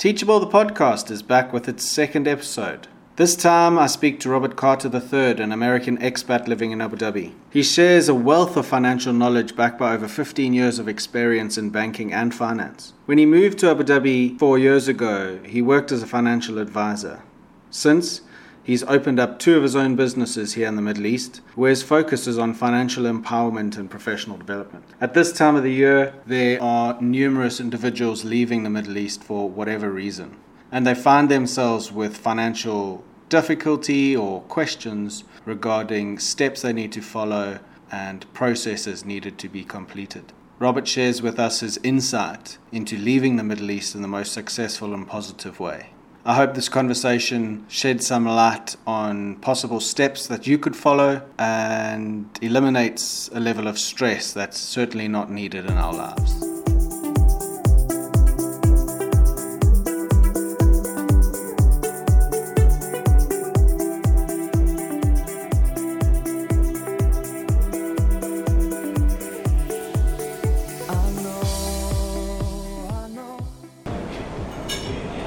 Teachable the podcast is back with its second episode. This time I speak to Robert Carter III, an American expat living in Abu Dhabi. He shares a wealth of financial knowledge backed by over 15 years of experience in banking and finance. When he moved to Abu Dhabi four years ago, he worked as a financial advisor. Since, He's opened up two of his own businesses here in the Middle East, where his focus is on financial empowerment and professional development. At this time of the year, there are numerous individuals leaving the Middle East for whatever reason, and they find themselves with financial difficulty or questions regarding steps they need to follow and processes needed to be completed. Robert shares with us his insight into leaving the Middle East in the most successful and positive way. I hope this conversation sheds some light on possible steps that you could follow and eliminates a level of stress that's certainly not needed in our lives.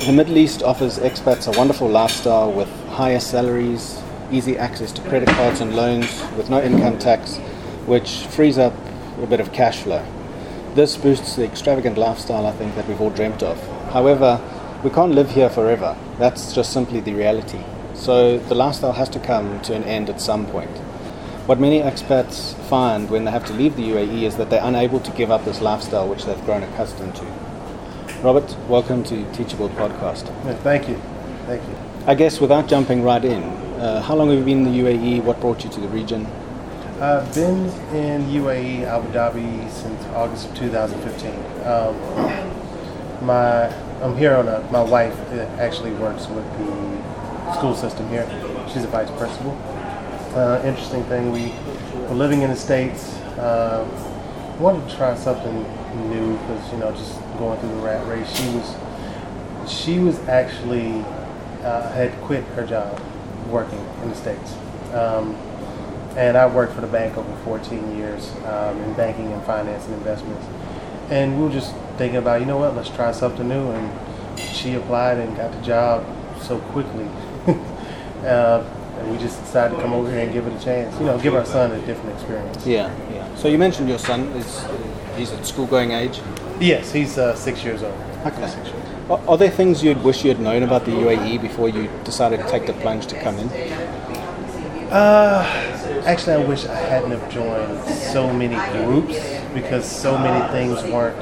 The Middle East offers expats a wonderful lifestyle with higher salaries, easy access to credit cards and loans with no income tax, which frees up a bit of cash flow. This boosts the extravagant lifestyle I think that we've all dreamt of. However, we can't live here forever. That's just simply the reality. So the lifestyle has to come to an end at some point. What many expats find when they have to leave the UAE is that they're unable to give up this lifestyle which they've grown accustomed to. Robert, welcome to Teachable Podcast. thank you. Thank you. I guess without jumping right in, uh, how long have you been in the UAE? What brought you to the region? I've been in UAE, Abu Dhabi since August of 2015. Um, my, I'm here on a, my wife actually works with the school system here. She's a vice principal. Uh, interesting thing, we were living in the States, uh, wanted to try something new because, you know, just going through the rat race. She was she was actually uh, had quit her job working in the states, um, and I worked for the bank over 14 years um, in banking and finance and investments. And we were just thinking about, you know what, let's try something new. And she applied and got the job so quickly. uh, and we just decided to come over here and give it a chance. You know, give our son a different experience. Yeah, yeah. So you mentioned your son is he's at school going age. Yes, he's uh, six years old. Okay. Six years. Are there things you'd wish you had known about the UAE before you decided to take the plunge to come in? Uh, actually, I wish I hadn't have joined so many groups because so many things weren't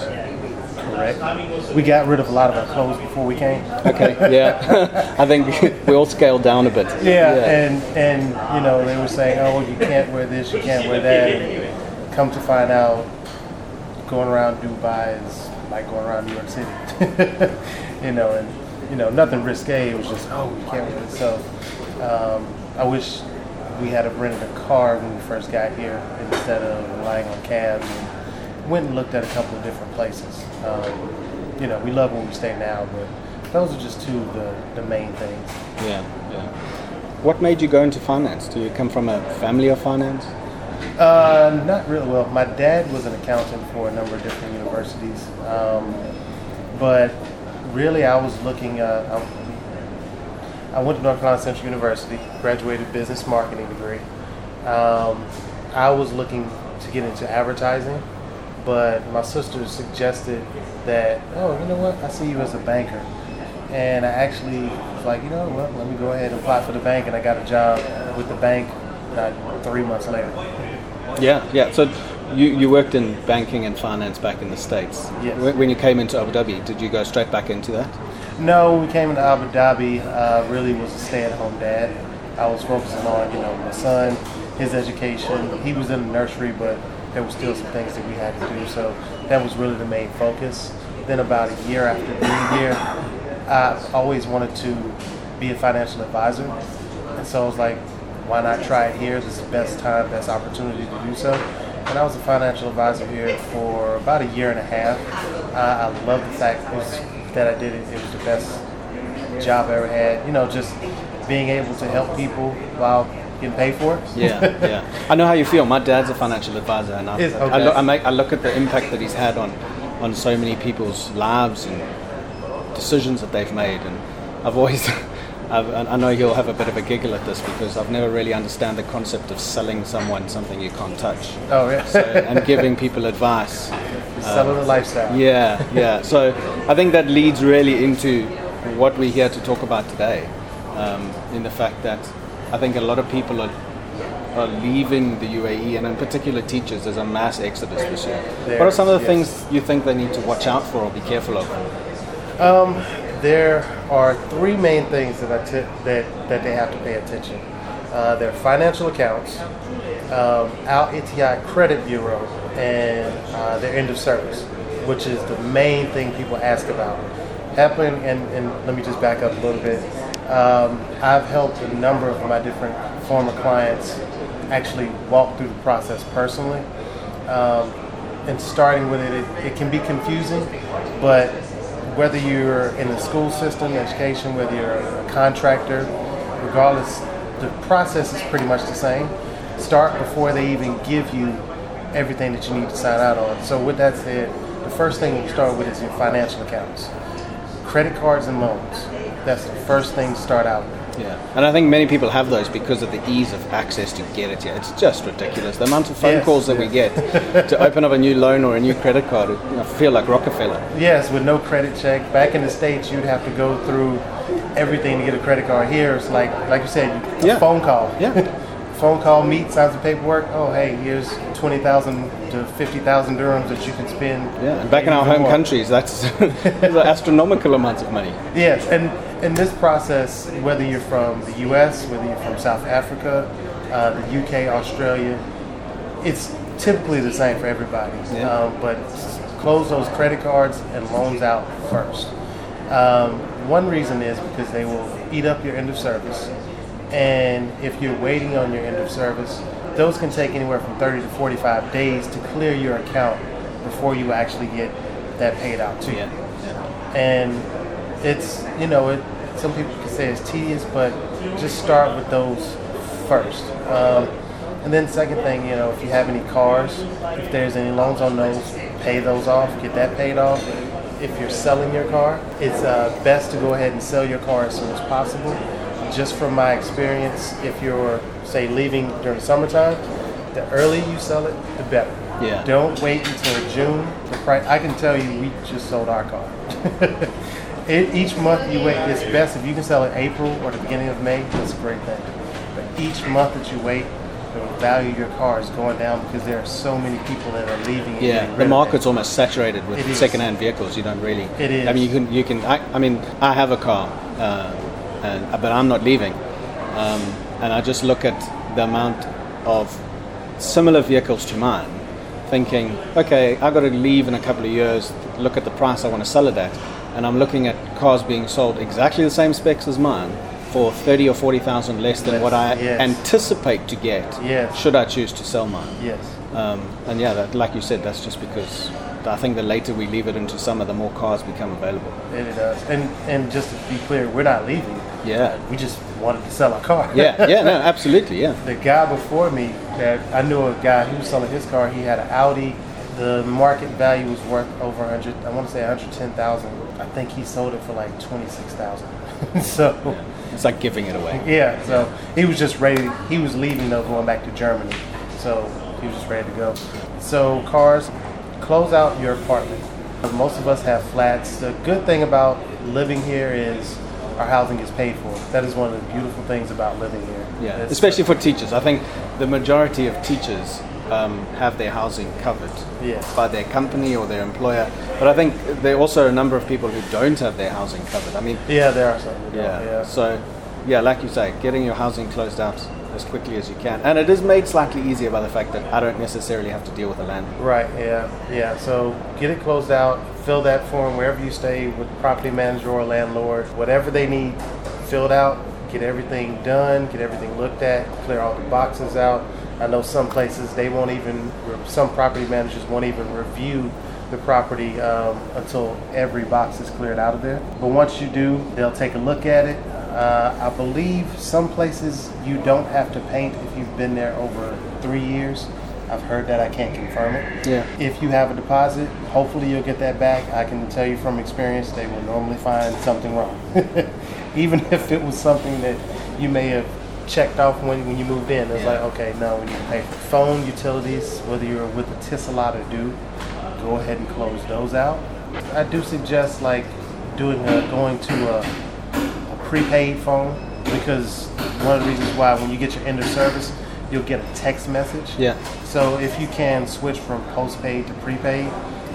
correct. We got rid of a lot of our clothes before we came. Okay, yeah. I think we all scaled down a bit. Yeah, yeah, and and you know they were saying, oh, you can't wear this, you can't wear that. And come to find out, going around Dubai is like going around New York City. you know, and you know, nothing risque. It was just, oh, we can't do it. So um, I wish we had rented a car when we first got here instead of relying on cabs. And went and looked at a couple of different places. Um, you know, we love where we stay now, but those are just two of the, the main things. Yeah, yeah. What made you go into finance? Do you come from a family of finance? Uh, not really. Well, my dad was an accountant for a number of different universities, um, but really, I was looking. Uh, I, I, went to North Carolina Central University, graduated business marketing degree. Um, I was looking to get into advertising, but my sister suggested that, oh, you know what? I see you as a banker, and I actually was like, you know what? Let me go ahead and apply for the bank, and I got a job with the bank uh, three months later. Yeah, yeah. So you, you worked in banking and finance back in the States. Yes. When you came into Abu Dhabi, did you go straight back into that? No, we came into Abu Dhabi, uh, really was a stay-at-home dad. I was focusing on, you know, my son, his education. He was in the nursery, but there were still some things that we had to do. So that was really the main focus. Then about a year after being here, I always wanted to be a financial advisor. And so I was like, why not try it here? This is the best time, best opportunity to do so. And I was a financial advisor here for about a year and a half. Uh, I love the fact was, that I did it. It was the best job I ever had. You know, just being able to help people while getting paid for it. yeah, yeah. I know how you feel. My dad's a financial advisor, and I, okay. I, look, I, make, I look at the impact that he's had on, on so many people's lives and decisions that they've made. And I've always, I've, I know you'll have a bit of a giggle at this because I've never really understand the concept of selling someone something you can't touch. Oh yeah. so, and giving people advice. Selling um, a lifestyle. Yeah, yeah. So I think that leads really into what we're here to talk about today, um, in the fact that I think a lot of people are are leaving the UAE, and in particular teachers, there's a mass exodus this year. There, what are some of the yes. things you think they need to watch out for or be careful of? Um, there are three main things that, I t- that, that they have to pay attention. Uh, their financial accounts, um, Al Etihad Credit Bureau, and uh, their end of service, which is the main thing people ask about. Happen, and, and let me just back up a little bit. Um, I've helped a number of my different former clients actually walk through the process personally. Um, and starting with it, it, it can be confusing, but whether you're in the school system, education, whether you're a contractor, regardless, the process is pretty much the same. Start before they even give you everything that you need to sign out on. So with that said, the first thing we start with is your financial accounts. Credit cards and loans. That's the first thing to start out with. Yeah, and I think many people have those because of the ease of access to get it. Yeah, it's just ridiculous. The amount of phone yes, calls that we get to open up a new loan or a new credit card, you know, feel like Rockefeller. Yes, with no credit check. Back in the states, you'd have to go through everything to get a credit card. Here, it's like, like you said, yeah. phone call. Yeah. phone call, meet, signs of paperwork. Oh, hey, here's twenty thousand to fifty thousand dirhams that you can spend. Yeah, and back in our home more. countries, that's astronomical amounts of money. Yes, and in this process, whether you're from the U.S., whether you're from South Africa, uh, the U.K., Australia, it's typically the same for everybody. Yeah. Um, but close those credit cards and loans out first. Um, one reason is because they will eat up your end of service and if you're waiting on your end of service, those can take anywhere from 30 to 45 days to clear your account before you actually get that paid out to you. And it's, you know, it, some people can say it's tedious, but just start with those first. Um, and then second thing, you know, if you have any cars, if there's any loans on those, pay those off, get that paid off. If you're selling your car, it's uh, best to go ahead and sell your car as soon as possible just from my experience, if you're, say, leaving during summertime, the earlier you sell it, the better. Yeah. Don't wait until June. The price, I can tell you, we just sold our car. it, each month you wait, it's best if you can sell in April or the beginning of May. That's a great thing. But each month that you wait, the value of your car is going down because there are so many people that are leaving. Yeah, the market's almost saturated with second-hand vehicles. You don't really. It is. I mean, you can. You can. I, I mean, I have a car. Uh, and, but I'm not leaving. Um, and I just look at the amount of similar vehicles to mine, thinking, okay, I've got to leave in a couple of years, look at the price I want to sell it at. And I'm looking at cars being sold exactly the same specs as mine for 30 or 40,000 less than what I yes. anticipate to get yes. should I choose to sell mine. Yes. Um, and yeah, that, like you said, that's just because I think the later we leave it into summer, the more cars become available. And it does. And and just to be clear, we're not leaving. Yeah. We just wanted to sell our car. yeah, yeah, no, absolutely, yeah. The guy before me that I knew a guy who was selling his car, he had an Audi. The market value was worth over 100, I want to say 110,000. I think he sold it for like 26,000. so yeah. it's like giving it away. Yeah, so yeah. he was just ready. He was leaving though, going back to Germany. So he was just ready to go. So cars, close out your apartment. Most of us have flats. The good thing about living here is our housing is paid for. That is one of the beautiful things about living here. Yeah, it's, especially for teachers. I think the majority of teachers um, have their housing covered yes. by their company or their employer. But I think there are also a number of people who don't have their housing covered. I mean, yeah, there are some. Yeah. yeah. So, yeah, like you say, getting your housing closed out as quickly as you can. And it is made slightly easier by the fact that I don't necessarily have to deal with the land. Right, yeah, yeah. So get it closed out, fill that form wherever you stay with property manager or landlord, whatever they need filled out, get everything done, get everything looked at, clear all the boxes out. I know some places they won't even, some property managers won't even review the property um, until every box is cleared out of there. But once you do, they'll take a look at it. Uh, I believe some places you don't have to paint if you've been there over three years. I've heard that. I can't confirm it. Yeah. If you have a deposit, hopefully you'll get that back. I can tell you from experience, they will normally find something wrong. Even if it was something that you may have checked off when, when you moved in. It's Yeah. like, okay, no, we need to pay for phone, utilities, whether you're with a Tisla or du, go ahead and close those out. I do suggest like doing a, going to a, a prepaid phone because one of the reasons why when you get your end of service, you'll get a text message. Yeah. So if you can switch from postpaid to prepaid,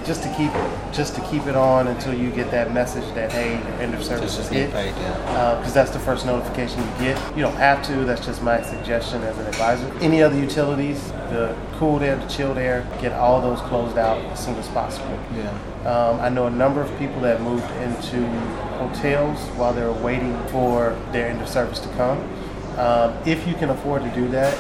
just to keep just to keep it on until you get that message that hey, your end of service is hit paid, yeah. because that's the first notification you get. You don't have to. That's just my suggestion as an advisor. Any other utilities, the cool air, the chilled air, get all those closed out as soon as possible. Yeah. Um, I know a number of people that moved into hotels while they were waiting for their end of service to come. Um, if you can afford to do that,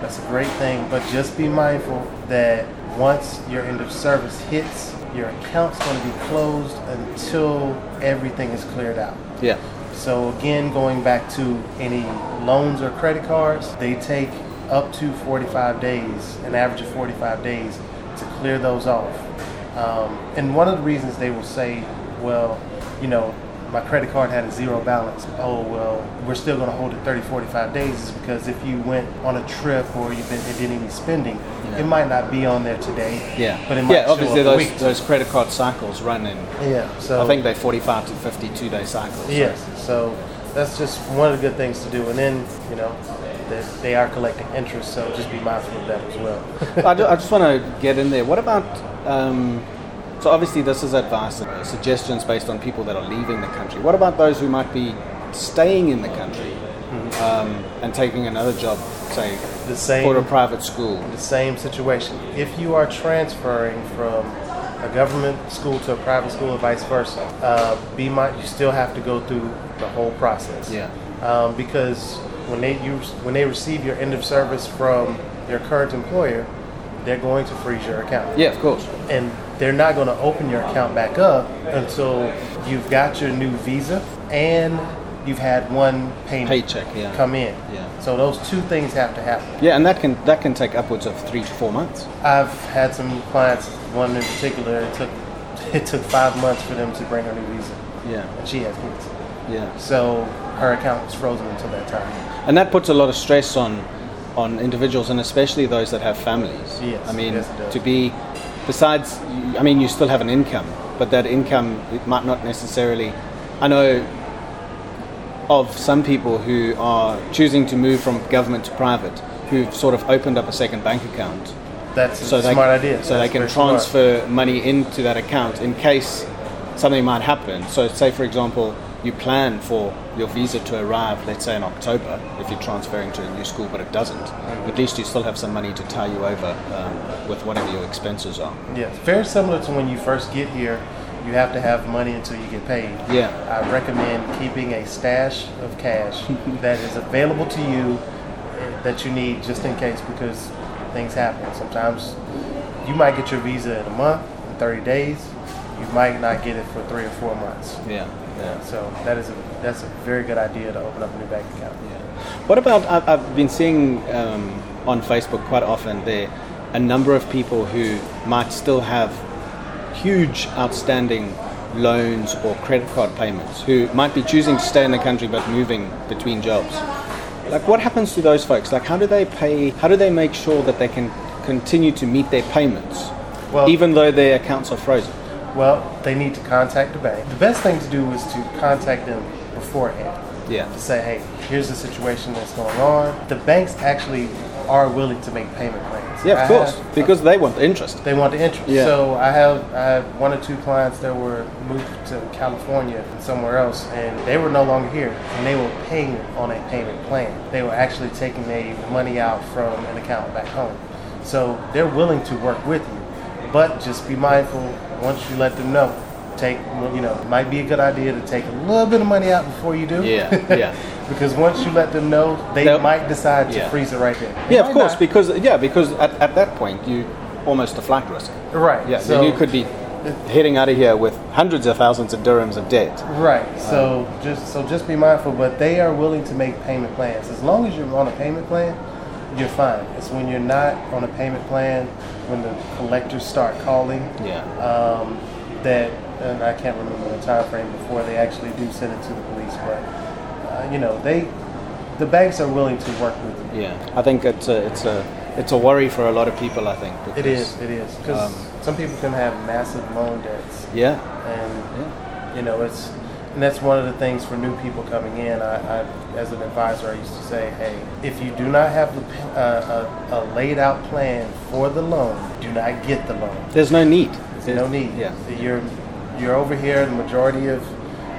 that's a great thing. But just be mindful that once your end of service hits, your account's going to be closed until everything is cleared out. Yeah. So again, going back to any loans or credit cards, they take up to 45 days, an average of 45 days, to clear those off. Um, and one of the reasons they will say, well, you know, my credit card had a zero balance. Oh, well, we're still going to hold it 30, 45 days is because if you went on a trip or you've been and did any spending, Yeah. it might not be on there today. Yeah. But it might yeah, obviously those, those credit card cycles run in, Yeah. So I think they're 45 to 52 day cycles. Yes, so that's just one of the good things to do. And then, you know, they, they are collecting interest, so just be mindful of that as well. I, ju- I just want to get in there. What about, um, so obviously this is advice, uh, suggestions based on people that are leaving the country. What about those who might be staying in the country um, and taking another job, say, the same for a private school? the same situation. If you are transferring from a government school to a private school or vice versa, uh, be mind you still have to go through the whole process. Yeah. Um, because when they use when they receive your end of service from your current employer, they're going to freeze your account. Yeah, of course. and they're not going to open your account back up until you've got your new visa and you've had one payment Paycheck, yeah. come in. Yeah. So those two things have to happen. Yeah, and that can that can take upwards of three to four months. I've had some clients, one in particular, it took it took five months for them to bring her new visa, Yeah, and she has kids. yeah. So her account was frozen until that time. And that puts a lot of stress on on individuals and especially those that have families. Yes, I mean, yes, to be besides I mean you still have an income, but that income it might not necessarily I know of some people who are choosing to move from government to private who've sort of opened up a second bank account That's a so they smart idea. so That's they can very smart. transfer money into that account in case something might happen. So, say for example, you plan for your visa to arrive, let's say in October, if you're transferring to a new school, but it doesn't. Mm-hmm. At least you still have some money to tie you over um, with whatever your expenses are. Yes, very similar to when you first get here. You have to have money until you get paid. Yeah. I recommend keeping a stash of cash that is available to you that you need just in case because things happen. Sometimes you might get your visa in a month, in 30 days. You might not get it for three or four months. Yeah. Yeah. So that is a that's a very good idea to open up a new bank account. Yeah. What about? I've, I've been seeing um, on Facebook quite often there a number of people who might still have huge outstanding loans or credit card payments who might be choosing to stay in the country but moving between jobs. Like, what happens to those folks? Like, how do they pay? How do they make sure that they can continue to meet their payments, Well- even though their accounts are frozen? Well, they need to contact the bank. The best thing to do is to contact them beforehand. Yeah. to say, hey, here's the situation that's going on. The banks actually are willing to make payment plans. Yeah, of I course, have- uh, because they want the interest. they want the interest. Yeah. So I have I have one or two clients that were moved to California and somewhere else, and they were no longer here, and they were paying on a payment plan. They were actually taking the money out from an account back home. So they're willing to work with you, but just be mindful once you let them know. Take you know, it might be a good idea to take a little bit of money out before you do. Yeah, yeah. because once you let them know, they They'll- might decide to Yeah. freeze it right there. They Yeah, of course, not. because yeah, because at, at that point you almost a flight risk. right. Yeah, So you could be heading out of here with hundreds of thousands of dirhams of debt. Right. Uh, so just so just be mindful, but they are willing to make payment plans as long as you're on a payment plan. you're fine. It's when you're not on a payment plan, when the collectors start calling, Yeah. um, that, and I can't remember the time frame before they actually do send it to the police, but, uh, you know, they, the banks are willing to work with you. Yeah. I think it's a it's a it's a worry for a lot of people. I think. It because- is, it is, because Um, some people can have massive loan debts, Yeah. and Yeah. you know it's and that's one of the things for new people coming in I, I as an advisor i used to say hey if you do not have the, uh, a, a laid out plan for the loan do not get the loan There's no need. there's no need Yeah. you're you're over here the majority of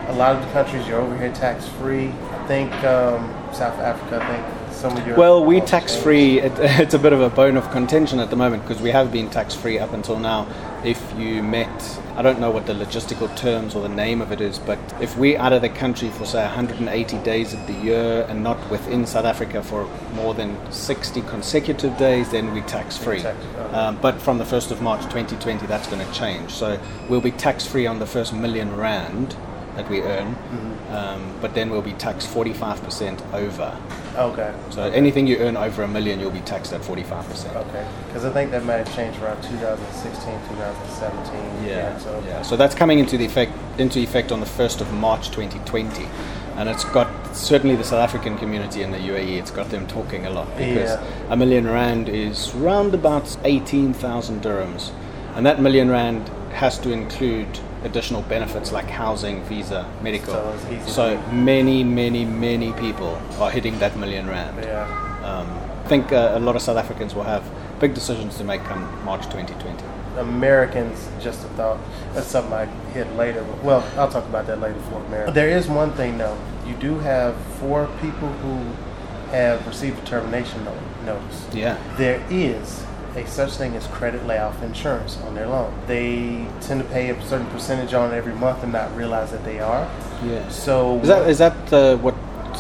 a lot of the countries you're over here tax free i think um, south africa i think some of your Well, we tax free. It, it's a bit of a bone of contention at the moment because we have been tax free up until now. If you met, I don't know what the logistical terms or the name of it is, but if we're out of the country for say 180 days of the year and not within South Africa for more than 60 consecutive days, then we're tax free. tax- Um, but from the 1st of March 2020, that's going to change. So we'll be tax free on the first million rand that we earn, Mm-hmm. Um, but then we'll be taxed 45% over. okay So anything you earn over a million, you'll be taxed at 45%. okay because i think that might have changed around 2016 2017 Yeah, so yeah. So that's coming into the effect into effect on the 1st of March 2020. And it's got certainly the South African community in the UAE, it's got them talking a lot because Yeah. a million rand is round about 18,000 dirhams. And that million rand has to include additional benefits like housing, visa, medical. So So many, many, many people are hitting that million rand. yeah Um, I think uh, a lot of South Africans will have big decisions to make come March 2020. Americans, just a thought. That's something I hit later. Well, I'll talk about that later for America. There is one thing though. You do have four people who have received a termination notice. Yeah. There is a such thing as credit layoff insurance on their loan. They tend to pay a certain percentage on it every month and not realize that they are. Yeah. So Is that is that uh, what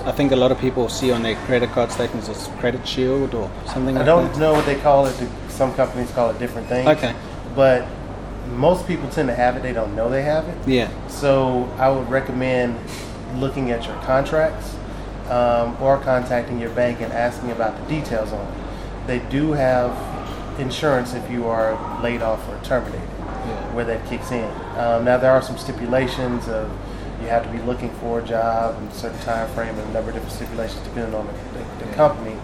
I think a lot of people see on their credit card statements as credit shield or something I like don't that? know what they call it. Some companies call it different things. Okay. But most people tend to have it. They don't know they have it. Yeah. So I would recommend looking at your contracts um, or contacting your bank and asking about the details on it. They do have insurance if you are laid off or terminated, Yeah. where that kicks in. Um, now there are some stipulations of you have to be looking for a job in a certain time frame and a number of different stipulations depending on the, the, the Yeah. company,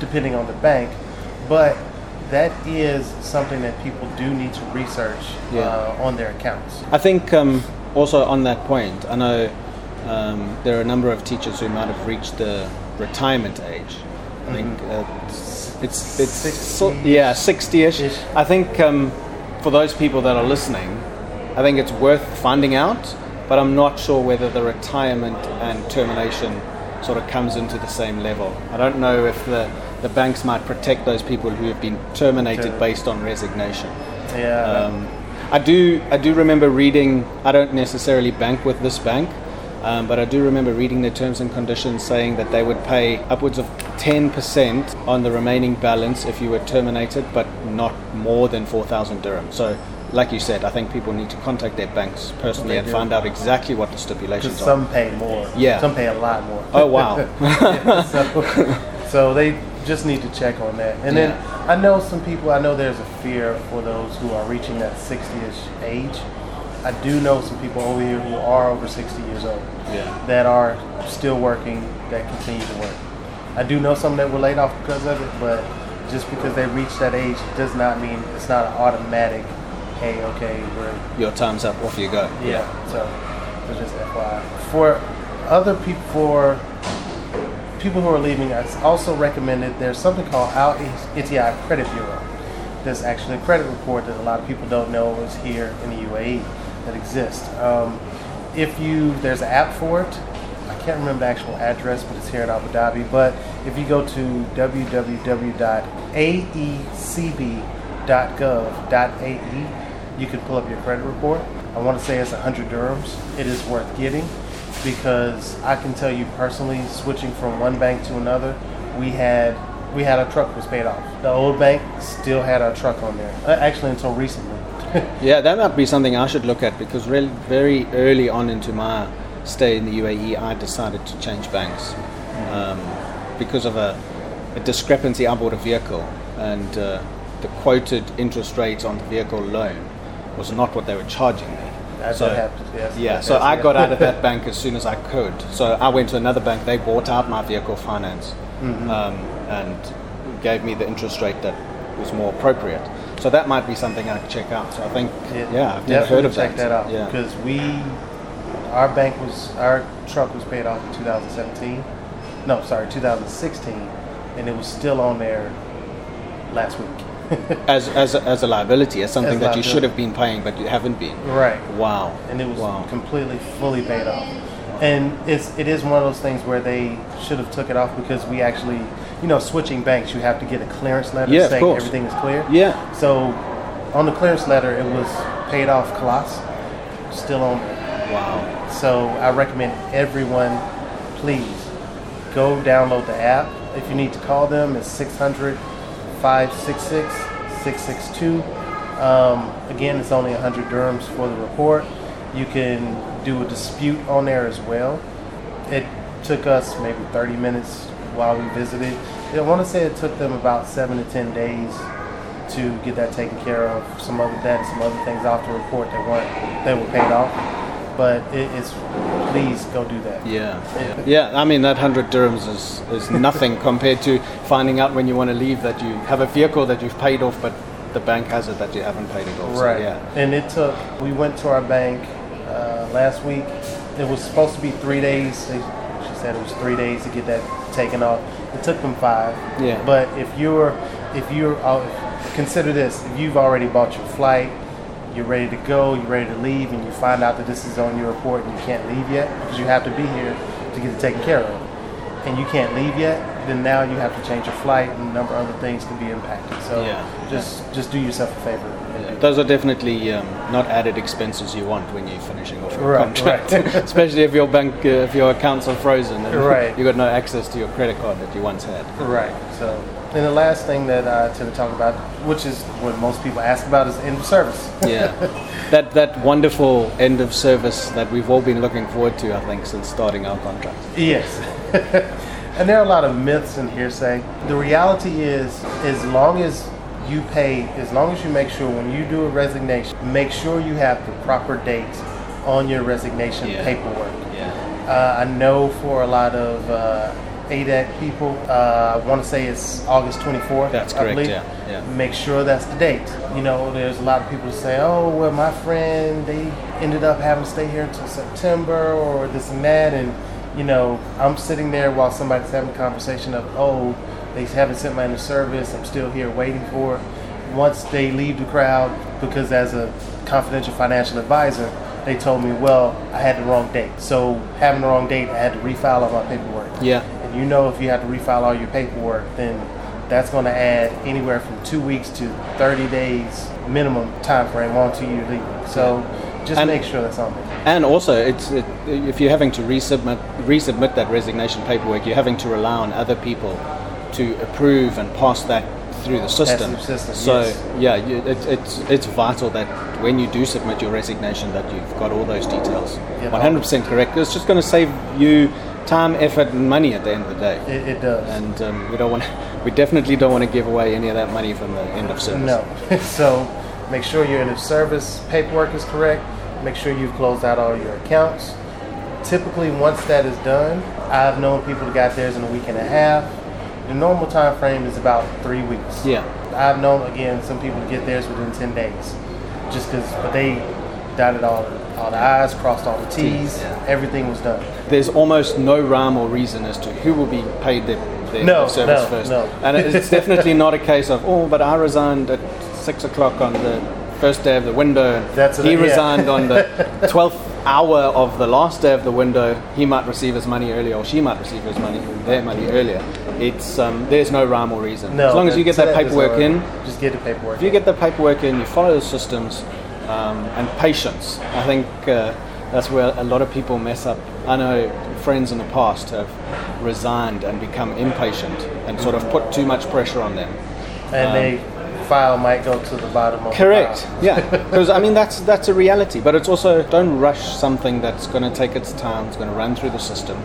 depending on the bank. But that is something that people do need to research Yeah. uh, on their accounts. I think um, also on that point, I know um, there are a number of teachers who might have reached the retirement age. I think uh, it's it's, it's 60 so, yeah sixty-ish. ish. I think um, for those people that are listening, I think it's worth finding out. But I'm not sure whether the retirement and termination sort of comes into the same level. I don't know if the the banks might protect those people who have been terminated Ter- based on resignation. Yeah. Um, I do. I do remember reading. I don't necessarily bank with this bank, um, but I do remember reading the terms and conditions saying that they would pay upwards of ten percent on the remaining balance if you were terminated, but not more than four thousand dirham. So, like you said, I think people need to contact their banks personally They and do. find out exactly what the stipulations are. some pay more. Yeah. Some pay a lot more. Oh, wow. Yeah, so, so they just need to check on that. And then I know some people, I know there's a fear for those who are reaching that 60-ish age. I do know some people over here who are over 60 years old Yeah. that are still working, that continue to work. I do know some that were laid off because of it, but just because they reach that age does not mean it's not an automatic, hey, okay, we're Your time's up. Off you go. yeah. So, so just FYI. For other people, for people who are leaving, I also recommended there's something called Al Etihad Credit Bureau. There's actually a credit report that a lot of people don't know is here in the UAE that exists. Um, if you there's an app for it. I can't remember the actual address, but it's here in Abu Dhabi. But if you go to www.aecb.gov.ae, you can pull up your credit report. I want to say it's 100 dirhams. It is worth getting because I can tell you personally, switching from one bank to another, we had we had our truck was paid off. The old bank still had our truck on there. Uh, Actually, until recently. Yeah, that might be something I should look at because really, very early on into my stay in the UAE, I decided to change banks um, because of a a discrepancy. I bought a vehicle, and uh, the quoted interest rates on the vehicle loan was not what they were charging me. That So- happens, yes. Yeah, so I got out of that bank as soon as I could. So I went to another bank. They bought out my vehicle finance Mm-hmm. um, and gave me the interest rate that was more appropriate. So that might be something I could check out. So I think, yeah, I've never heard definitely of check that. that out Yeah. because we, our bank was, our truck was paid off in 2017. No, sorry, 2016, and it was still on there last week. As, as, a, as a liability, as something As that you should have been paying, but you haven't been. right. Wow. and it was wow. completely fully paid off. And it's it is one of those things where they should have took it off because we actually, you know, switching banks, you have to get a clearance letter Yeah, saying everything is clear. Yeah. So on the clearance letter, it was paid off Colossus, still on. Wow. So I recommend everyone, please go download the app. If you need to call them, it's 600 566 662. Um, Again, it's only 100 dirhams for the report. You can do a dispute on there as well. It took us maybe 30 minutes while we visited. I want to say it took them about seven to 10 days to get that taken care of. Some other that, some other things off the report that weren't that were paid off. But it, it's please go do that. Yeah, yeah, yeah. I mean, that hundred dirhams is, is nothing compared to finding out when you want to leave that you have a vehicle that you've paid off, but the bank has it that you haven't paid it off. So, Right. yeah. And it took, we went to our bank uh, last week. It was supposed to be three days. They, she said it was three days to get that taken off. It took them five. Yeah. But if you're, if you're, uh, consider this, if you've already bought your flight, you're ready to go, you're ready to leave, and you find out that this is on your report and you can't leave yet because you have to be here to get it taken care of. And you can't leave yet, then now you have to change your flight and a number of other things can be impacted. So Yeah. just just do yourself a favor. Yeah. Those are definitely um, not added expenses you want when you're finishing off your Right, contract, right. especially if your bank, uh, if your accounts are frozen and Right. you got no access to your credit card that you once had. Right. So, and the last thing that I tend to talk about, which is what most people ask about, is end of service. Yeah, that that wonderful end of service that we've all been looking forward to, I think, since starting our contract. yes. and there are a lot of myths and hearsay. The reality is, as long as you pay, as long as you make sure when you do a resignation, make sure you have the proper dates on your resignation Yeah. paperwork. Yeah, Uh, I know for a lot of uh, ADEC people, uh, I want to say it's August 24th. That's I correct, believe. yeah, yeah. Make sure that's the date. You know, there's a lot of people who say, oh, well, my friend, they ended up having to stay here until September or this and that. And, you know, I'm sitting there while somebody's having a conversation of, oh, they haven't sent my into service. I'm still here waiting for it. Once they leave the crowd, because as a confidential financial advisor, they told me, well, I had the wrong date. So having the wrong date, I had to refile all my paperwork. yeah, And you know, if you have to refile all your paperwork, then that's going to add anywhere from two weeks to 30 days minimum time frame onto you leaving. So just And- make sure that's on there. and also it's it, if you're having to resubmit resubmit that resignation paperwork, you're having to rely on other people to approve and pass that through the system. the system, so yes. yeah, you, it, it's it's vital that when you do submit your resignation, that you've got all those details. Yeah. 100% correct. It's just going to save you time, effort, and money at the end of the day. It, it does. and um, we don't want we definitely don't want to give away any of that money from the end of service. No. so make sure your end of service paperwork is correct. Make sure you've closed out all your accounts. Typically, once that is done, I've known people who got theirs in a week and a half. The normal time frame is about three weeks. Yeah. I've known again some people to get theirs within ten days, just because. But they dotted all the, all the I's, crossed all the T's. Yeah. Everything was done. There's almost no rhyme or reason as to who will be paid their, their No, service no, first. no. And it's definitely not a case of oh, but I resigned at six o'clock on the first day of the window. That's he it, yeah. resigned on the twelfth hour of the last day of the window. He might receive his money earlier, or she might receive his money their money earlier. It's um, there's no rhyme or reason. No, as long as you get that there's paperwork in, just get the paperwork. If you get the paperwork in, you follow the systems, um, and patience. I think uh, that's where a lot of people mess up. I know friends in the past have resigned and become impatient and sort of put too much pressure on them. and they file might go to the bottom of Correct. Yeah, because I mean that's that's a reality. But it's also don't rush something that's going to take its time. It's going to run through the system.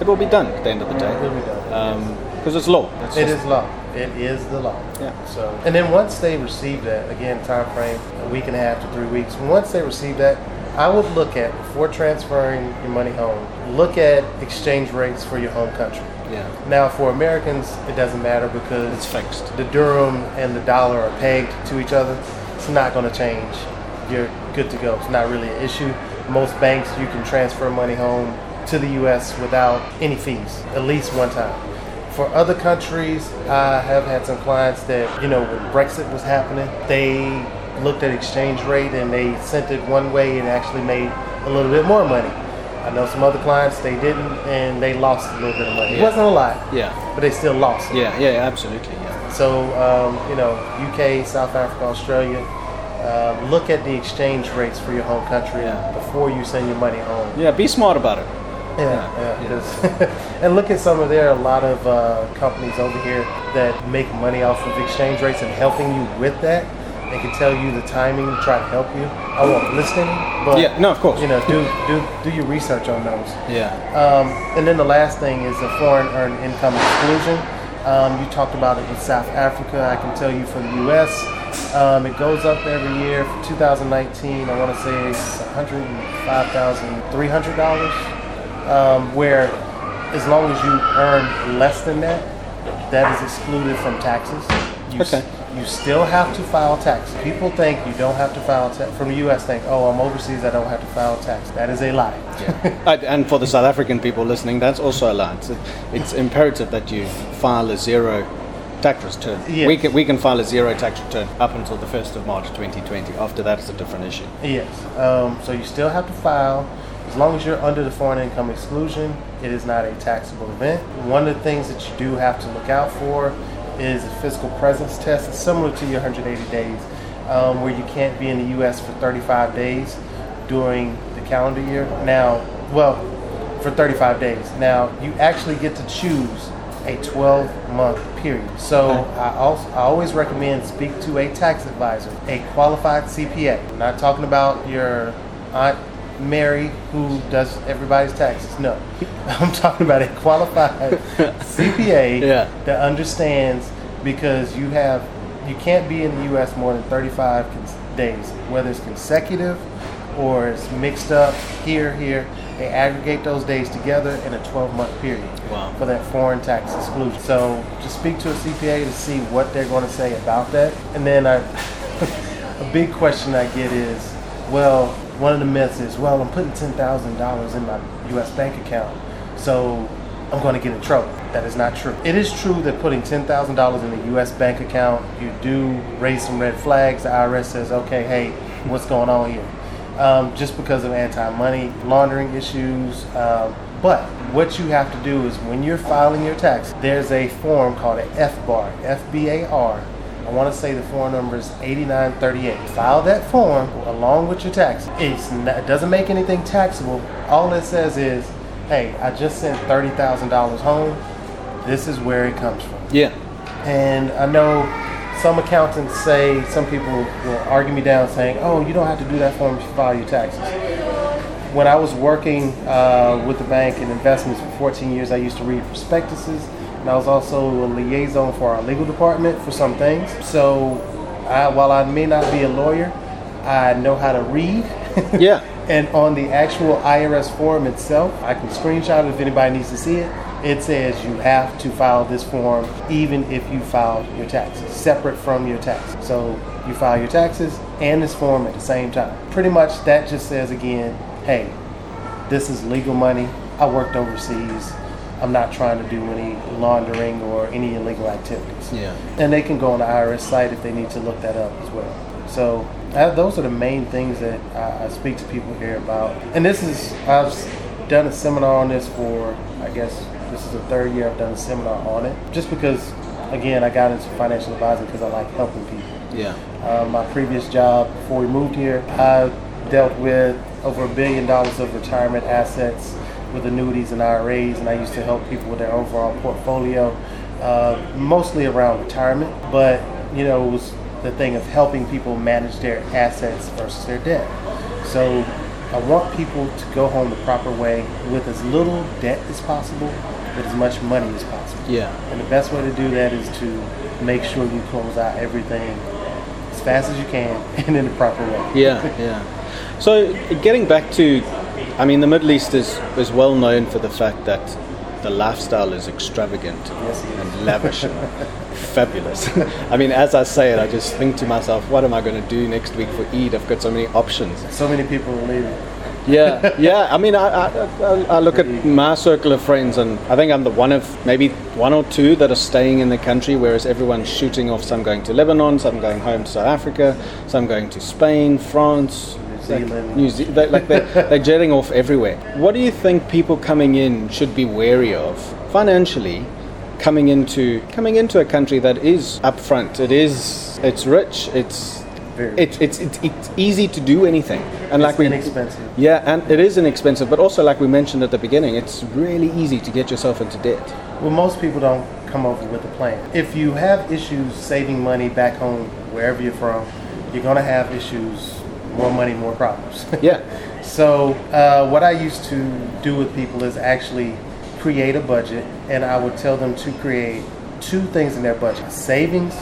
It will be done at the end of the day. It will be done, Um, because it's law. It's It just- is law. It is the law. Yeah. So, and then once they receive that, again, time frame a week and a half to three weeks. Once they receive that, I would look at before transferring your money home. Look at exchange rates for your home country. Yeah. Now, for Americans, it doesn't matter because It's fixed. the dirham and the dollar are pegged to each other. It's not going to change. You're good to go. It's not really an issue. Most banks, you can transfer money home to the U.S. without any fees, at least one time. For other countries, I have had some clients that, you know, when Brexit was happening, they looked at exchange rate and they sent it one way and actually made a little bit more money. I know some other clients, they didn't, and they lost a little bit of money. It wasn't a lot, Yeah. but they still lost it. Yeah. Yeah. Absolutely. Yeah. So, um, you know, UK, South Africa, Australia, um, look at the exchange rates for your home country Yeah. before you send your money home. Yeah. Be smart about it. Yeah, Yeah, and look at some of there are a lot of uh, companies over here that make money off of exchange rates and helping you with that. They can tell you the timing to try to help you. I won't listen, but Yeah, no, of course. You know, do do do your research on those. Yeah. Um, and then the last thing is the foreign earned income exclusion. Um, you talked about it with South Africa. I can tell you for the U.S., um, it goes up every year. For 2019, I want to say it's $105,300. Um, where as long as you earn less than that, that is excluded from taxes. You, s- Okay. you still have to file tax. People think you don't have to file tax. From the U.S., think, oh, I'm overseas, I don't have to file tax. That is a lie. Uh, and for the South African people listening, that's also a lie. It's, it's imperative that you file a zero tax return. Yes. We can we can file a zero tax return up until the first of March 2020. After that, it's a different issue. Yes. Um, so you still have to file. As long as you're under the foreign income exclusion, it is not a taxable event. One of the things that you do have to look out for is a physical presence test. It's similar to your 180 days, um, where you can't be in the U.S. for 35 days during the calendar year. Now, well, for 35 days. Now, you actually get to choose a 12 month period. So I, also, I always recommend speak to a tax advisor, a qualified CPA. I'm not talking about your aunt Mary who does everybody's taxes. No, I'm talking about a qualified CPA Yeah. that understands because you have you can't be in the U.S. more than 35 cons- days, whether it's consecutive or it's mixed up here, here. They aggregate those days together in a 12 month period Wow. for that foreign tax exclusion. So just speak to a CPA to see what they're going to say about that. And then I, a big question I get is, well, one of the myths is, well, I'm putting $10,000 in my U.S. bank account, so I'm going to get in trouble. That is not true. It is true that putting $10,000 in a U.S. bank account, you do raise some red flags. The IRS says, okay, hey, what's going on here? Um, just because of anti-money laundering issues. Um, but what you have to do is when you're filing your tax, there's a form called an F-bar, F-B-A-R. I want to say the form number is 8938. File that form along with your tax. It's not, it doesn't make anything taxable. All it says is, hey, I just sent $30,000 home. This is where it comes from. Yeah. And I know some accountants say, some people will argue me down saying, oh, you don't have to do that form if you file your taxes. When I was working uh, with the bank and investments for 14 years, I used to read prospectuses, and I was also a liaison for our legal department for some things. So I, while I may not be a lawyer, I know how to read. Yeah. And on the actual IRS form itself, I can screenshot it if anybody needs to see it. It says you have to file this form even if you filed your taxes, separate from your taxes. So you file your taxes and this form at the same time. Pretty much that just says again, hey, this is legal money. I worked overseas. I'm not trying to do any laundering or any illegal activities. Yeah. And they can go on the IRS site if they need to look that up as well. So those are the main things that I, I speak to people here about. And this is, I've done a seminar on this for, I guess, this is the third year I've done a seminar on it. Just because, again, I got into financial advising because I like helping people. Yeah. Uh, my previous job before we moved here, I dealt with over a billion dollars of retirement assets with annuities and IRAs, and I used to help people with their overall portfolio, uh, mostly around retirement. But you know, it was the thing of helping people manage their assets versus their debt. So I want people to go home the proper way with as little debt as possible, with as much money as possible. Yeah. And the best way to do that is to make sure you close out everything as fast as you can and in the proper way. Yeah, yeah. So getting back to, I mean, the Middle East is, is well known for the fact that the lifestyle is extravagant Yes, is. and lavish and fabulous. I mean, as I say it, I just think to myself, what am I going to do next week for Eid? I've got so many options. So many people leaving. Yeah, yeah. I mean, I, I, I, look at my circle of friends, and I think I'm the one of maybe one or two that are staying in the country, whereas everyone's shooting off. Some going to Lebanon, some going home to South Africa, some going to Spain, France, Zealand. New Ze- they, like they're, they're jetting off everywhere. What do you think people coming in should be wary of financially? Coming into coming into a country that is upfront, it is it's rich, it's it, it's, it's it's easy to do anything, and like we inexpensive. yeah, and it is inexpensive, but also like we mentioned at the beginning, it's really easy to get yourself into debt. Well, most people don't come over with a plan. If you have issues saving money back home, wherever you're from, you're going to have issues, more money, more problems. Yeah, so, uh, what I used to do with people is actually create a budget, and I would tell them to create two things in their budget savings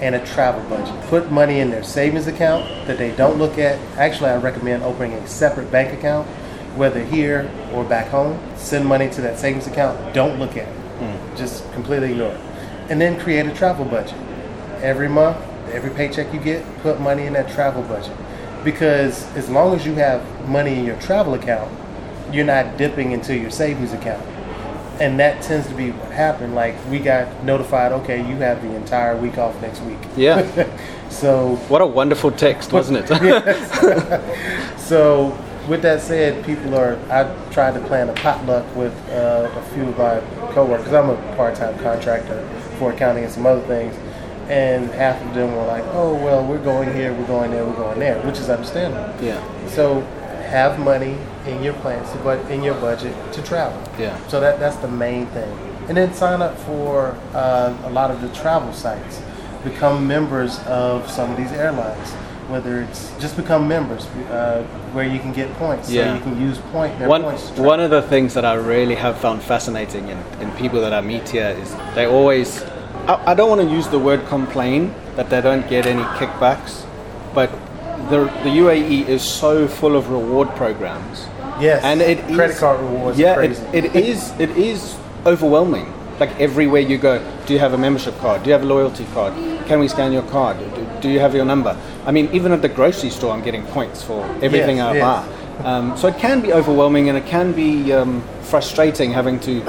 and a travel budget. Put money in their savings account that they don't look at. Actually, I recommend opening a separate bank account, whether here or back home. Send money to that savings account. Don't look at it. Just completely ignore it. And then create a travel budget. Every month, every paycheck you get, put money in that travel budget. Because as long as you have money in your travel account, you're not dipping into your savings account. And that tends to be what happened. Like we got notified, okay, you have the entire week off next week. yeah. So what a wonderful text, wasn't it? So, with that said, people are. I tried to plan a potluck with uh, a few of my coworkers. I'm a part-time contractor for accounting and some other things, and half of them were like, "Oh, well, we're going here, we're going there, we're going there," which is understandable. yeah, So, have money in your plans, but in your budget to travel. yeah, So that that's the main thing. And then sign up for uh, a lot of the travel sites. Become members of some of these airlines. Whether it's just become members uh, where you can get points, Yeah. so you can use point their One, points. one of the things that I really have found fascinating in, in people that I meet here is they always, I, I don't want to use the word complain that they don't get any kickbacks, but the, the UAE is so full of reward programs. yes, and it credit is- card rewards. Yeah, it, it is. It is overwhelming. Like everywhere you go, do you have a membership card? Do you have a loyalty card? Can we scan your card? Do, do you have your number? I mean, even at the grocery store, I'm getting points for everything Yes, I yes. buy. Um, so it can be overwhelming, and it can be um, frustrating having to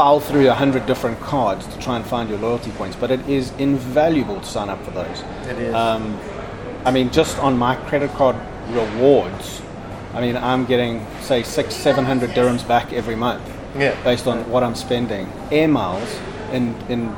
file through a hundred different cards to try and find your loyalty points. But it is invaluable to sign up for those. It is. Um, I mean, just on my credit card rewards, I mean, I'm getting say six, seven hundred dirhams back every month, Yeah. based on what I'm spending. Air miles in in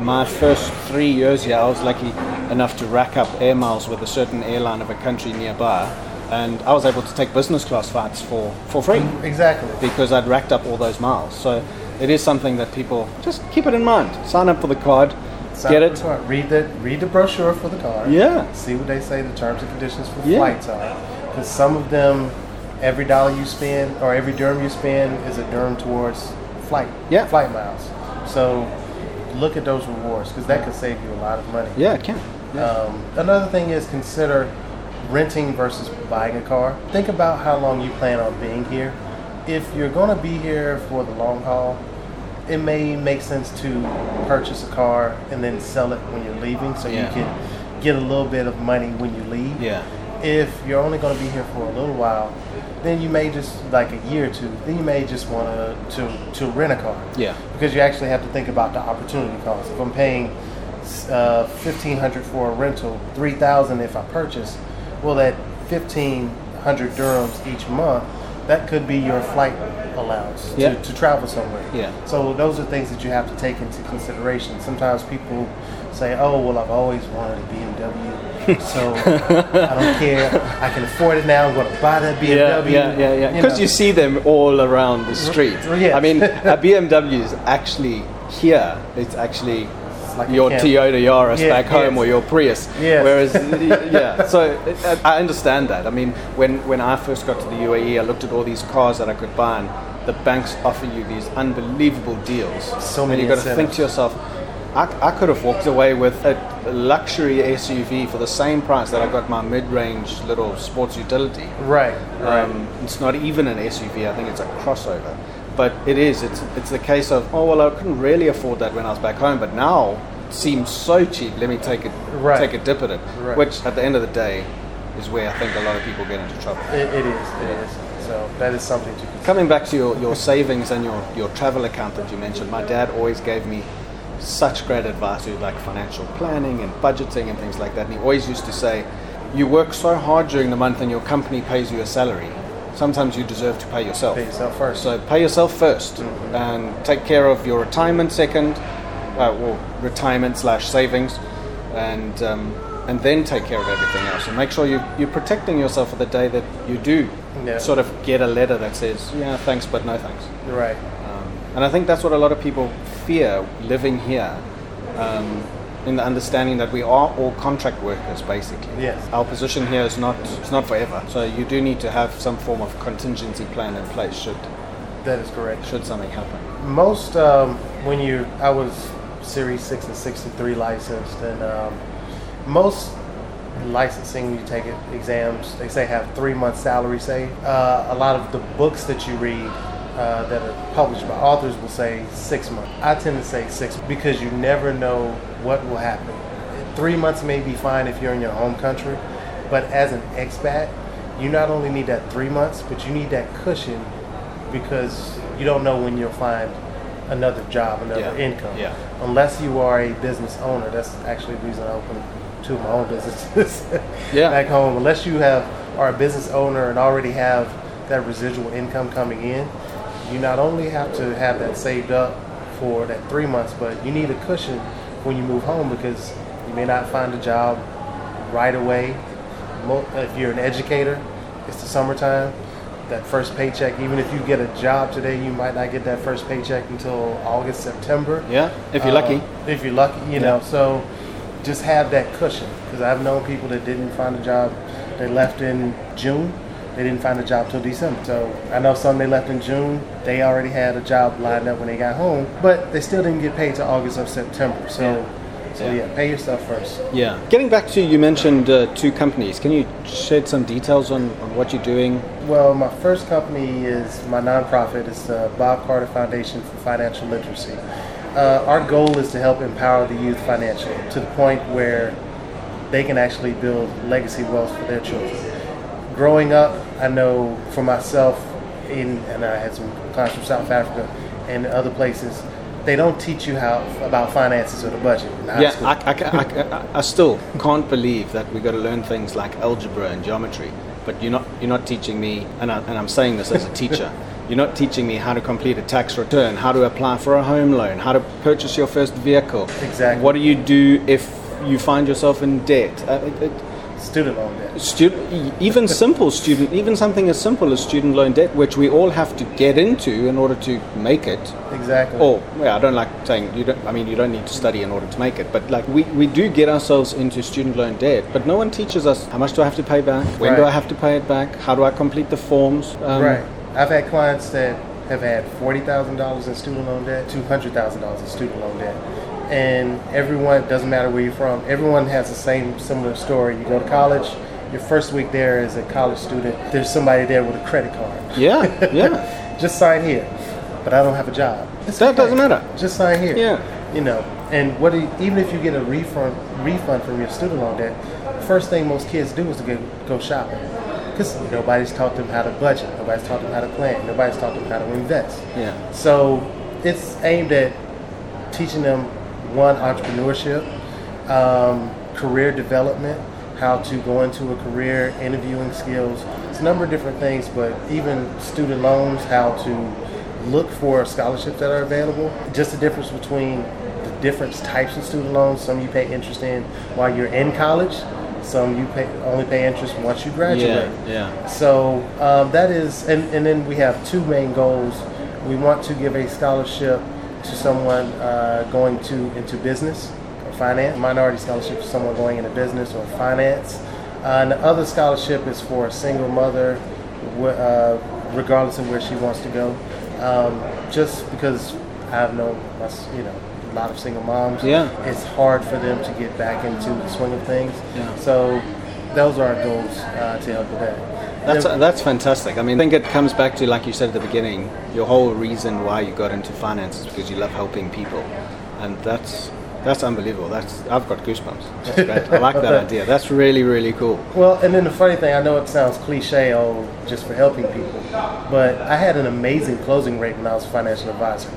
my first three years here, I was lucky enough to rack up air miles with a certain airline of a country nearby, and I was able to take business class flights for for free exactly. because I'd racked up all those miles. So it is something that people just keep it in mind. Sign up for the card, Sign get it. Read the read the brochure for the card. Yeah. See what they say the terms and conditions for Yeah. flights are. Because some of them, every dollar you spend or every dirham you spend is a dirham towards flight. Yeah. Flight miles. So look at those rewards because that could save you a lot of money. Yeah, it can. Um, another thing is consider renting versus buying a car. Think about how long you plan on being here. If you're going to be here for the long haul, it may make sense to purchase a car and then sell it when you're leaving so Yeah. you can get a little bit of money when you leave. Yeah. If you're only going to be here for a little while, then you may just like a year or two. Then you may just want to to rent a car Yeah. because you actually have to think about the opportunity cost. If I'm paying uh, fifteen hundred for a rental, three thousand if I purchase, well, that fifteen hundred dirhams each month, that could be your flight allowance Yeah. to, to travel somewhere. Yeah. So those are things that you have to take into consideration. Sometimes people say, "Oh, well, I've always wanted a BMW, so I don't care. I can afford it now. I'm going to buy that BMW." yeah, yeah, yeah. You Because know. you, see them all around the mm-hmm. street. Yeah. I mean, a BMW is actually here. It's actually like your. Toyota Yaris Yeah, back home yes. or your Prius. Yes. Whereas, yeah, so I understand that. I mean, when, when I first got to the UAE, I looked at all these cars that I could buy, and the banks offer you these unbelievable deals. So and many you've got to think to yourself, I, I could have walked away with a luxury SUV for the same price that I got my mid-range little sports utility. Right, right. Um, it's not even an SUV. I think it's a crossover. But it is. It's it's the case of oh well, I couldn't really afford that when I was back home, but now seems so cheap. Let me take it, Right. take a dip at it. Right. Which at the end of the day is where I think a lot of people get into trouble. it, it is, it is. So that is something to consider. Coming back to your, your savings and your, your travel account that you mentioned, my dad always gave me such great advice with like financial planning and budgeting and things like that. And he always used to say, you work so hard during the month and your company pays you a salary. Sometimes you deserve to pay yourself. Pay yourself first. So pay yourself 1st mm-hmm. and take care of your retirement second, uh, or retirement slash savings, and um, and then take care of everything else. And make sure you you're protecting yourself for the day that you do Yeah. sort of get a letter that says, yeah, thanks, but no thanks. Right. Um, and I think that's what a lot of people fear living here. Um, in the understanding that we are all contract workers, basically. Yes. Our position here is not it's not forever. So you do need to have some form of contingency plan in place should That is correct. should something happen. Most um, when you, I was Series Six and Sixty-three licensed, and um, most licensing you take it exams, they say have three months salary say. Uh, a lot of the books that you read. Uh, that are published by authors will say six months. I tend to say six because you never know what will happen. Three months may be fine if you're in your home country, but as an expat, you not only need that three months, but you need that cushion because you don't know when you'll find another job, another Yeah, income. yeah. Unless you are a business owner. That's actually the reason I opened two of my own businesses Yeah. back home. Unless you have are a business owner and already have that residual income coming in, you not only have to have that saved up for that three months, but you need a cushion when you move home because you may not find a job right away. If you're an educator, it's the summertime. That first paycheck, even if you get a job today, you might not get that first paycheck until August, September. Yeah, if you're Uh, lucky. If you're lucky, you know. So just have that cushion because I've known people that didn't find a job. They left in June. They didn't find a job till December. So I know some they left in June. They already had a job lined up when they got home, but they still didn't get paid till August or September. So, Yeah. So Yeah. yeah, pay yourself first. Yeah. Getting back to you mentioned uh, two companies. Can you shed some details on, on what you're doing? Well, my first company is my nonprofit. It's the Bob Carter Foundation for Financial Literacy. Uh, our goal is to help empower the youth financially to the point where they can actually build legacy wealth for their children. Growing up, I know for myself, in and I had some clients from South Africa and other places. They don't teach you how about finances or the budget yeah. I, I, I, I, I still can't believe that we got to learn things like algebra and geometry, but you're not you're not teaching me, and, I, and I'm saying this as a teacher. You're not teaching me how to complete a tax return, how to apply for a home loan, how to purchase your first vehicle. Exactly. What do you do if you find yourself in debt? Uh, it, it, Student loan debt. student, even simple student, even something as simple as student loan debt, which we all have to get into in order to make it. Exactly. Or, well, I don't like saying you don't. I mean, you don't need to study in order to make it. But like we, we do get ourselves into student loan debt, but no one teaches us how much do I have to pay back, when do I have to pay it back, how do I complete the forms. Um, Right. I've had clients that have had forty thousand dollars in student loan debt, two hundred thousand dollars in student loan debt, and everyone doesn't matter where you're from. Everyone has the same similar story. You go to college. Your first week there as a college student, there's somebody there with a credit card. Yeah, yeah. Just sign here, but I don't have a job. It's That doesn't matter. Just sign here. Yeah. You know, and what do you, even if you get a refund refund from your student loan debt, first thing most kids do is to go, go shopping. Because nobody's taught them how to budget, nobody's taught them how to plan, nobody's taught them how to invest. Yeah. So it's aimed at teaching them one entrepreneurship, um, career development, how to go into a career, interviewing skills. It's a number of different things, but even student loans, how to look for scholarships that are available. Just the difference between the different types of student loans. Some you pay interest in while you're in college. Some you pay only pay interest once you graduate. Yeah, yeah. So um, that is, and, and then we have two main goals. We want to give a scholarship to someone uh, going to into business, or finance. Minority scholarship is someone going into business or finance. Uh, and the other scholarship is for a single mother, uh, regardless of where she wants to go. Um, just because I've known, you know, a lot of single moms. Yeah. It's hard for them to get back into the swing of things. Yeah. So those are our goals uh, to help with that. That's, that's fantastic. I mean, I think it comes back to, like you said at the beginning, your whole reason why you got into finance is because you love helping people. And that's that's unbelievable. That's I've got goosebumps. That's great. I like that idea. That's really really cool. Well, and then the funny thing, I know it sounds cliche, oh, just for helping people, but I had an amazing closing rate when I was a financial advisor.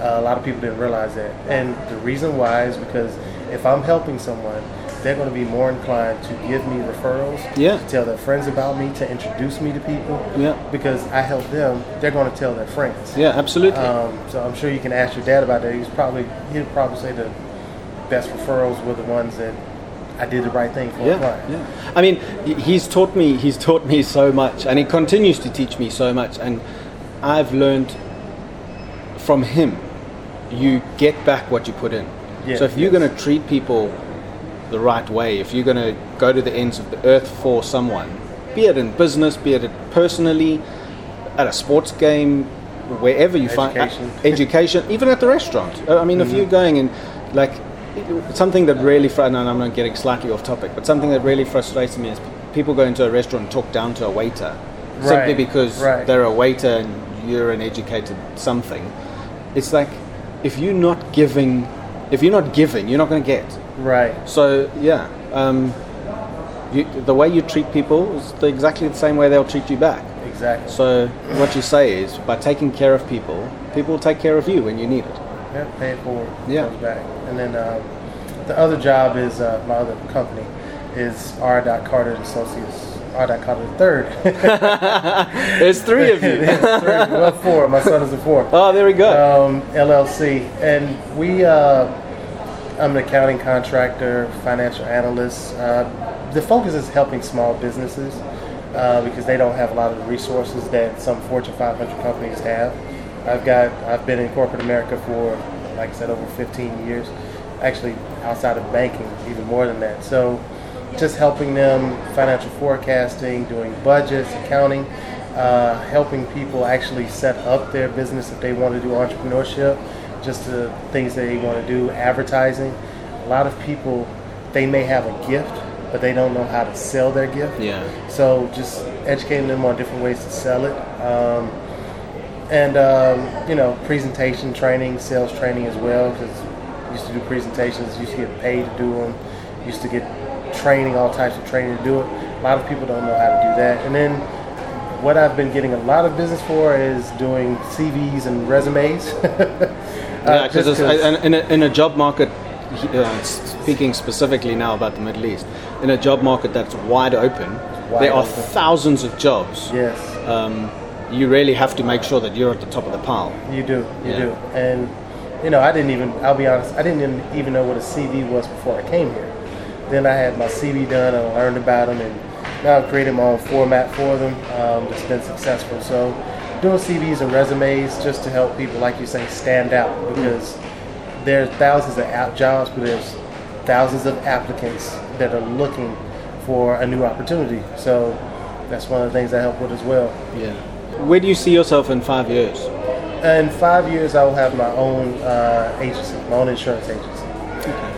Uh, a lot of people didn't realize that, and the reason why is because if I'm helping someone, they're going to be more inclined to give me referrals, yeah. to tell their friends about me, to introduce me to people. Yeah. Because I help them, they're going to tell their friends. Yeah, absolutely. Um, so I'm sure you can ask your dad about that. He's probably he'd probably say the best referrals were the ones that I did the right thing for yeah, client. Yeah. I mean, he's taught me. He's taught me so much, and he continues to teach me so much. And I've learned from him. You get back what you put in. Yeah, so if you're going to treat people the right way, if you're going to go to the ends of the earth for someone, be it in business, be it personally, at a sports game, wherever you Education. find education, even at the restaurant. Uh, I mean, Mm-hmm. if you're going and like something that really, fr- and I'm not getting slightly off topic, but something that really frustrates me is people go into a restaurant and talk down to a waiter simply because right. they're a waiter and you're an educated something. It's like if you're not giving, if you're not giving, you're not going to get. Right. So yeah, um, you, the way you treat people is the, exactly the same way they'll treat you back. Exactly. So what you say is, by taking care of people, people will take care of you when you need it. Yeah, pay it forward. Yeah. Comes back. And then um, the other job is uh, my other company is R. Carter and Associates. R. Carter the third. There's three of you. well, four. My son is a four. oh, there we go. um, LLC, and we. Uh, I'm an accounting contractor, financial analyst. Uh, the focus is helping small businesses uh, because they don't have a lot of the resources that some Fortune 500 companies have. I've got. I've been in corporate America for, like I said, over 15 years. Actually, outside of banking, even more than that. So, just helping them financial forecasting, doing budgets, accounting, uh, helping people actually set up their business if they want to do entrepreneurship, just the things that they want to do, advertising. A lot of people, they may have a gift, but they don't know how to sell their gift. Yeah. So just educating them on different ways to sell it. Um, and, um, you know, presentation training, sales training as well, because used to do presentations, used to get paid to do them, used to get training, all types of training to do it. A lot of people don't know how to do that. And then what I've been getting a lot of business for is doing CVs and resumes. Yeah, Uh, because in, a, in a job market, uh, speaking specifically now about the Middle East, in a job market that's wide open, Wide there are open. thousands of jobs. yes. Um, you really have to make sure that you're at the top of the pile. You do, you Yeah. do. And, you know, I didn't even, I'll be honest, I didn't even- know what a CV was before I came here. Then I had my CV done and I learned about them and now I've created my own format for them. Um, it's been successful. So doing CVs and resumes just to help people, like you say, stand out because there's thousands of app jobs, but there's thousands of applicants that are looking for a new opportunity. So that's one of the things I help with as well. Yeah. Where do you see yourself in five years? In five years, I will have my own uh, agency, my own insurance agency.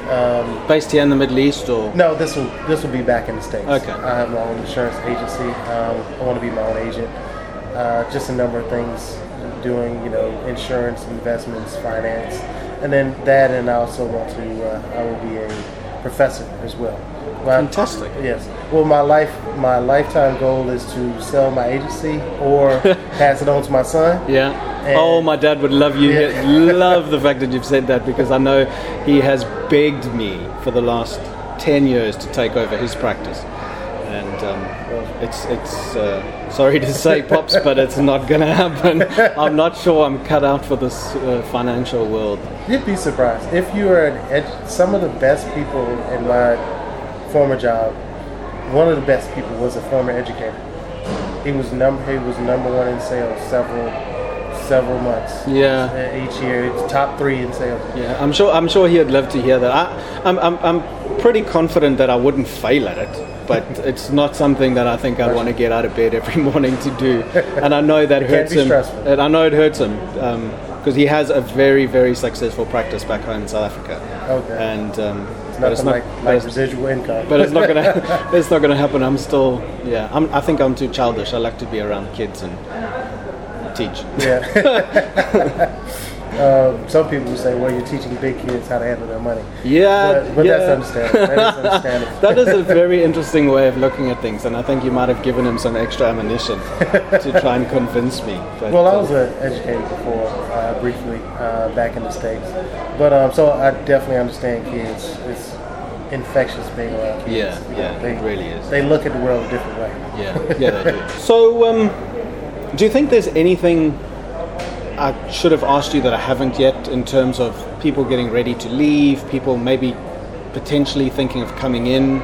Um, Based here in the Middle East, or no, this will this will be back in the states. Okay. I have my own insurance agency. Um, I want to be my own agent. Uh, just a number of things, doing you know insurance, investments, finance, and then that, and I also want to. Uh, I will be a professor as well. My- Fantastic. Yes. Well, my life, my lifetime goal is to sell my agency or pass it on to my son. Yeah. And- oh, my dad would love you. Yeah. love the fact that you've said that because I know he has begged me for the last ten years to take over his practice, and um, it's it's uh, sorry to say, pops, but it's not going to happen. I'm not sure I'm cut out for this uh, financial world. You'd be surprised if you are an ed- some of the best people in my former job. One of the best people was a former educator. He was number he was number one in sales several several months. Yeah. Uh, Each year, top three in sales. Yeah, I'm sure. I'm sure he'd love to hear that. I, I'm, I'm, I'm pretty confident that I wouldn't fail at it, but it's not something that I think I want to get out of bed every morning to do. And I know that hurts him. stressful. And I know it hurts him because he has a very, very successful practice back home in South Africa. Okay. And um, It's but it's not. like, but it's- residual income. but it's not gonna. it's not gonna happen. I'm still. Yeah. I'm, I think I'm too childish. I like to be around kids and teach. yeah. Um, some people would say, well, you're teaching big kids how to handle their money. Yeah. But, but yeah. that's understandable. That is understandable. that is a very interesting way of looking at things, and I think you might have given him some extra ammunition to try and convince me. But, Well, I uh, was an educator before, uh, briefly, uh, back in the States. But um, so I definitely understand kids. It's infectious being around kids. Yeah, yeah, they, it really is. They look at the world a different way. yeah, yeah, they do. So, um, do you think there's anything I should have asked you that I haven't yet in terms of people getting ready to leave, people maybe potentially thinking of coming in?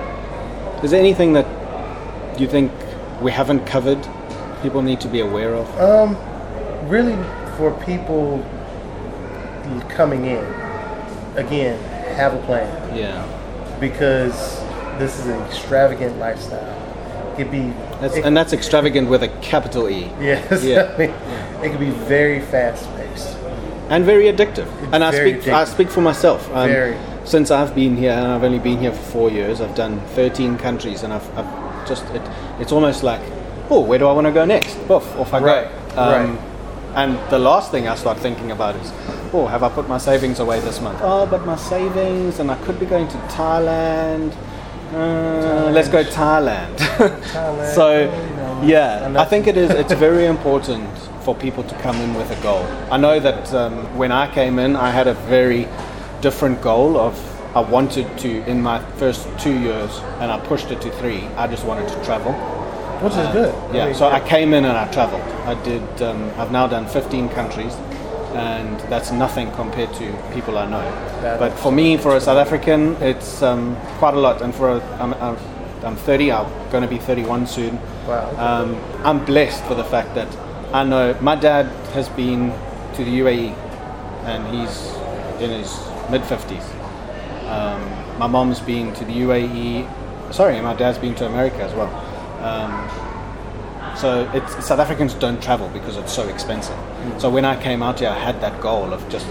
Is there anything that you think we haven't covered? People need to be aware of. Um, really, for people coming in, again, have a plan yeah, because this is an extravagant lifestyle. It could be, that's, it- and that's extravagant with a capital E. yes, Yeah. I mean, it could be very fast paced. and very addictive. and I speak, I speak for myself. Um, Very. Since I've been here, and I've only been here for four years, I've done 13 countries, and I've, I've just it, it's almost like, oh, where do I want to go next? Off, off I Right, go. Um, right. And the last thing I start thinking about is, oh, have I put my savings away this month? Oh, but my savings, and I could be going to Thailand. Uh, let's go Thailand. Thailand, so, yeah, I think it is. It's very important for people to come in with a goal. I know that um, when I came in, I had a very different goal of I wanted to in my first two years, and I pushed it to three. I just wanted to travel. Which is good. Uh, Yeah, I mean, so I came in and I traveled. I did. Um, I've now done 15 countries, and that's nothing compared to people I know. That but for me, for a South African, it's um, quite a lot. And for a, I'm, I'm, I'm 30. I'm going to be 31 soon. Wow. Um, I'm blessed for the fact that I know my dad has been to the UAE, and he's in his mid 50s. Um, my mom's been to the UAE. Sorry, my dad's been to America as well. Um, so it's, South Africans don't travel because it's so expensive. So when I came out here, I had that goal of just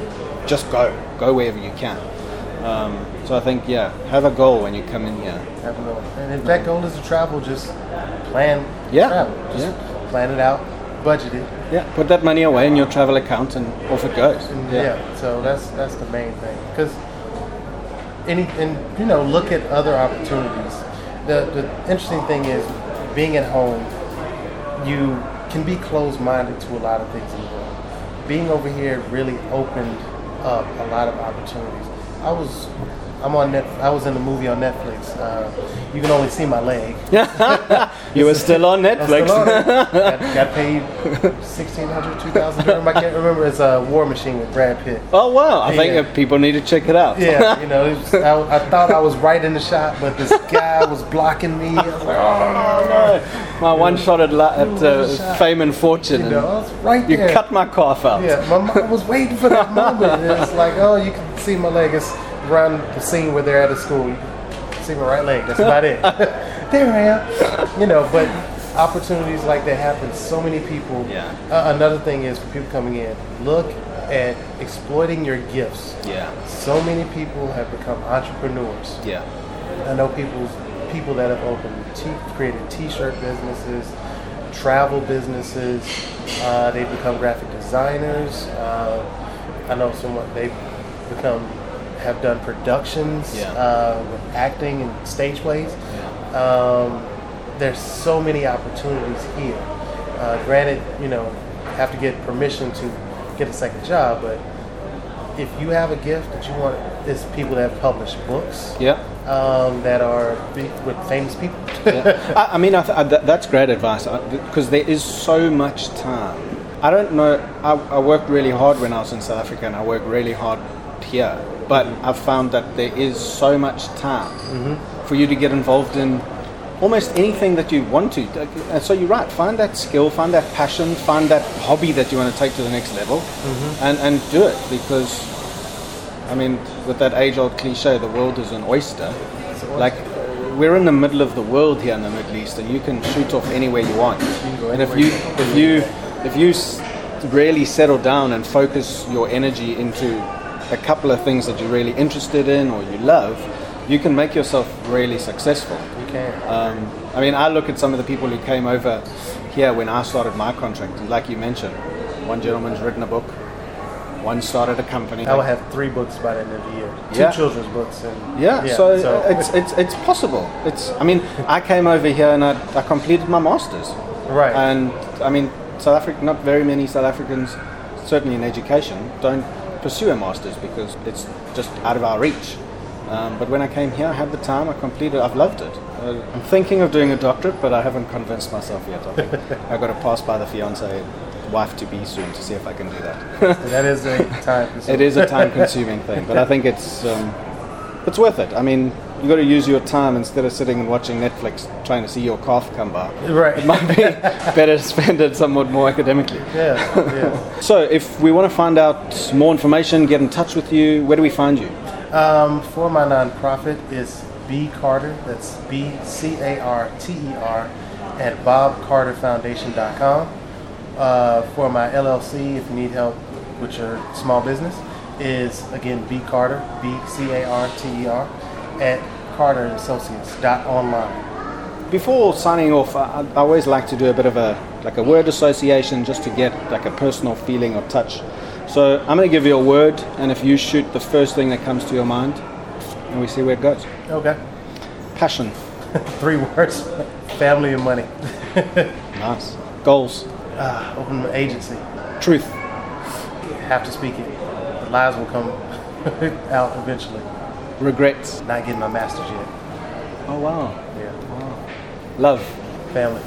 just go, go wherever you can. Um, so I think yeah, have a goal when you come in here. Have a goal. And if that goal is to travel, just plan Yeah, travel. Just yeah. plan it out, budget it. Yeah, put that money away in your travel account and off it goes. And yeah. so that's that's the main thing. Because any and you know look at other opportunities. The the interesting thing is being at home, you can be closed minded to a lot of things in the world. Being over here really opened up a lot of opportunities. I was I'm on Net, I was in the movie on Netflix. Uh, you can only see my leg. You were still on Netflix. still on got, got paid 1600 2000 dirham. I can't remember. It's a War Machine with Brad Pitt. oh wow! I think Yeah. uh, people need to check it out. Yeah, you know, was, I, I thought I was right in the shot, but this guy was blocking me. I was like, oh, no. My one shot at, la- at uh, fame and fortune. you and know, right you cut my calf out. Yeah, my mom was waiting for that moment. It's like, oh, you can see my leg. It's around the scene where they're at a school. You see my right leg. That's about it. there I am. You know, but opportunities like that happen. So many people. Yeah. Uh, another thing is for people coming in, look at exploiting your gifts. Yeah. So many people have become entrepreneurs. Yeah. I know people people that have opened t- created T-shirt businesses, travel businesses. Uh, they've become graphic designers. Uh, I know someone they've become have done productions Yeah. uh, with acting and stage plays. Um, there's so many opportunities here. Uh, granted, you know, have to get permission to get a second job, but if you have a gift that you want, there's people that have published books Yeah. um, that are with famous people. yeah. I, I mean, I th- I, th- that's great advice because there is so much time. I don't know. I, I worked really hard when I was in South Africa, and I work really hard here. But I've found that there is so much time for you to get involved in almost anything that you want to. And uh, so you're right. Find that skill, find that passion, find that hobby that you want to take to the next level, and and do it because. I mean, with that age-old cliche, the world is an oyster. Like, we're in the middle of the world here in the Middle East, and you can shoot off anywhere you want. And if you you if you if you really settle down and focus your energy into a couple of things that you're really interested in or you love, you can make yourself really successful. You can. Um, I mean, I look at some of the people who came over here when I started my contract, and like you mentioned, one gentleman's written a book, one started a company. I will have three books by the end of the year. Two Yeah. children's books and Yeah, so, uh, it's, it's it's possible. It's I mean I came over here and I, I completed my masters. right. And I mean South Africa, not very many South Africans, certainly in education, don't pursue a masters because it's just out of our reach. Um, but when I came here, I had the time. I completed. I've loved it. Uh, I'm thinking of doing a doctorate, but I haven't convinced myself yet. I think I've got to pass by the fiance, wife to be soon to see if I can do that. that is a time. it is a time-consuming thing, but I think it's um, it's worth it. I mean, you got to use your time instead of sitting and watching Netflix, trying to see your cough come by. Right. It might be better to spend it somewhat more academically. Yeah. Yeah. So, if we want to find out more information, get in touch with you, where do we find you? Um, for my nonprofit is B Carter. That's B C A R T E R at BobCarterFoundation.com. Uh, for my LLC, if you need help with your small business, is again B Carter B C A R T E R at Carter and Associates dot online. Before signing off, I, I always like to do a bit of a like a word association just to get like a personal feeling or touch. So I'm going to give you a word, and if you shoot the first thing that comes to your mind, and we see where it goes. Okay. Passion, Three words: family and money. nice. Goals, Uh, open an agency. truth, Have to speak it. The lies will come out eventually. Regrets. Not getting my master's yet. Oh wow, Yeah. love. Family.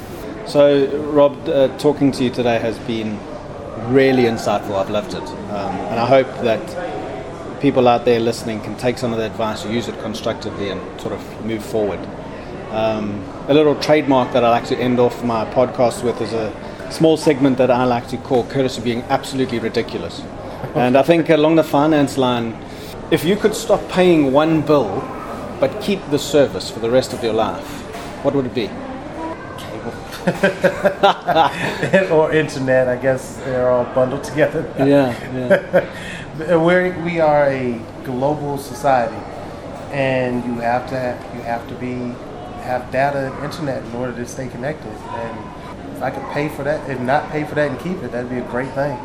So, Rob, uh, talking to you today has been really insightful. I've loved it. Um, and I hope that people out there listening can take some of the advice, use it constructively, and sort of move forward. Um, a little trademark that I like to end off my podcast with is a small segment that I like to call Courtesy Being Absolutely Ridiculous. and I think along the finance line, if you could stop paying one bill but keep the service for the rest of your life, what would it be? Cable. or internet, I guess they're all bundled together. Yeah, yeah. We're, we are a global society, and you have to have, you have to be have data and internet in order to stay connected. And if I could pay for that and not pay for that and keep it, that'd be a great thing.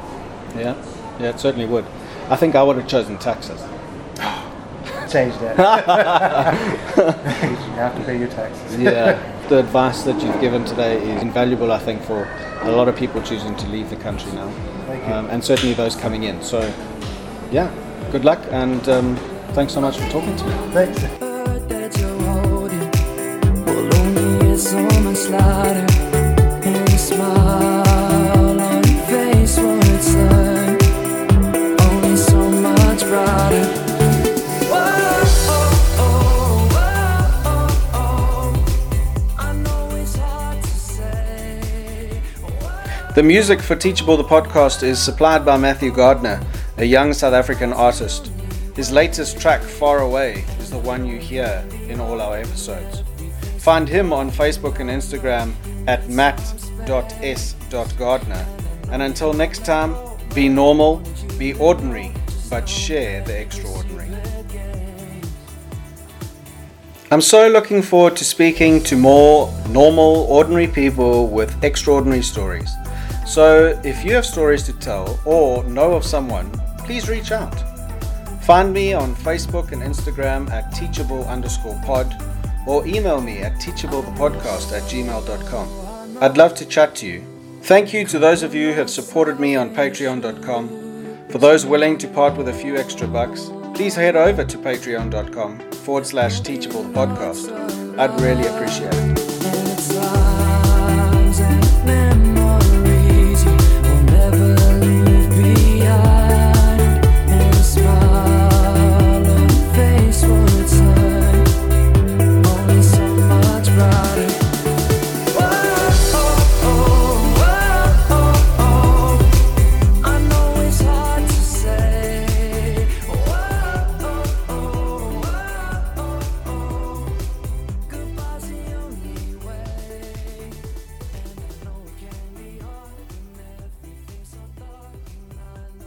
Yeah, yeah, it certainly would. I think I would have chosen taxes. Change that. you have to pay your taxes. Yeah, the advice that you've given today is invaluable, I think, for a lot of people choosing to leave the country now, Thank you. um, and certainly those coming in. So, yeah, good luck, and um, thanks so much for talking to me. Thanks. The music for Teachable the podcast is supplied by Matthew Gardner, a young South African artist. His latest track, Far Away, is the one you hear in all our episodes. Find him on Facebook and Instagram at matt.s.gardner. And until next time, be normal, be ordinary, but share the extraordinary. I'm so looking forward to speaking to more normal, ordinary people with extraordinary stories. So, if you have stories to tell or know of someone, please reach out. Find me on Facebook and Instagram at teachable underscore pod or email me at teachablepodcast at gmail.com. I'd love to chat to you. Thank you to those of you who have supported me on patreon.com. For those willing to part with a few extra bucks, please head over to patreon.com forward slash teachable podcast. I'd really appreciate it.